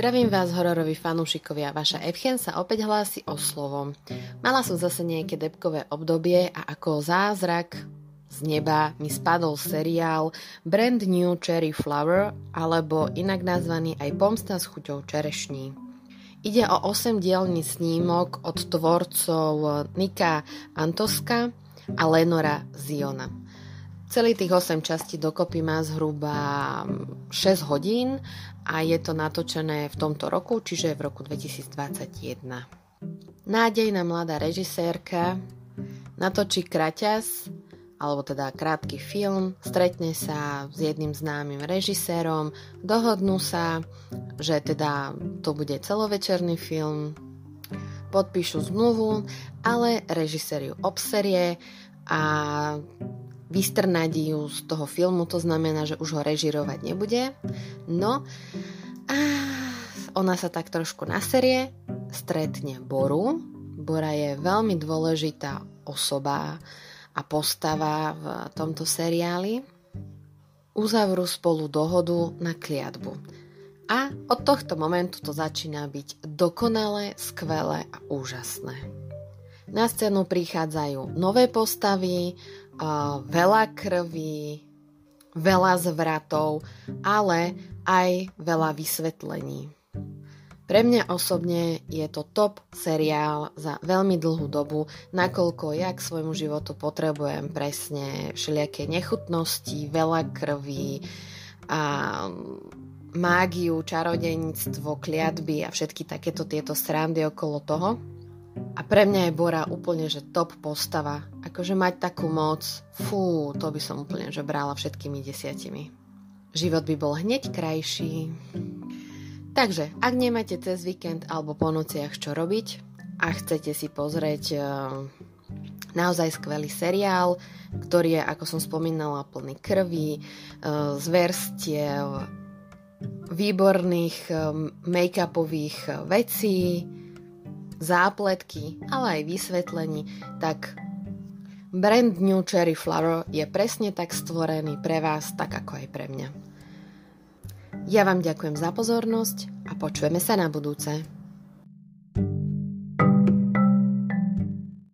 Zdravím vás, hororoví fanúšikovia. Vaša Evchen sa opäť hlási o slovom. Mala som zase nejaké depkové obdobie a ako zázrak z neba mi spadol seriál Brand New Cherry Flower, alebo inak nazvaný aj Pomsta s chuťou čerešní. Ide o 8-dielný snímok od tvorcov Nika Antoska a Lenora Ziona. Celý tých 8 častí dokopy má zhruba 6 hodín a je to natočené v tomto roku, čiže v roku 2021. Nádejná mladá režisérka natočí kraťas, alebo teda krátky film, stretne sa s jedným známym režisérom, dohodnú sa, že teda to bude celovečerný film, podpíšu zmluvu, ale režisér ju obserie a vystrnať ju z toho filmu, to znamená, že už ho režirovať nebude. No a ona sa tak trošku naserie, stretne Boru. Bora je veľmi dôležitá osoba a postava v tomto seriáli. Uzavrú spolu dohodu na kliatbu. A od tohto momentu to začína byť dokonalé, skvelé a úžasné. Na scénu prichádzajú nové postavy, veľa krvi, veľa zvratov, ale aj veľa vysvetlení. Pre mňa osobne je to top seriál za veľmi dlhú dobu, nakoľko ja k svojmu životu potrebujem presne všelijaké nechutnosti, veľa krvi a mágiu, čarodejníctvo, kliatby a všetky takéto tieto srandy okolo toho. A pre mňa je Bora úplne, že top postava. Akože mať takú moc, fú, to by som úplne, že brala všetkými desiatimi. Život by bol hneď krajší. Takže, ak nemáte cez víkend alebo po nociach čo robiť a chcete si pozrieť uh, naozaj skvelý seriál, ktorý je, ako som spomínala, plný krvi, uh, zverstiev, výborných uh, make-upových vecí, zápletky, ale aj vysvetlení, tak brand New Cherry Flower je presne tak stvorený pre vás, tak ako aj pre mňa. Ja vám ďakujem za pozornosť a počujeme sa na budúce.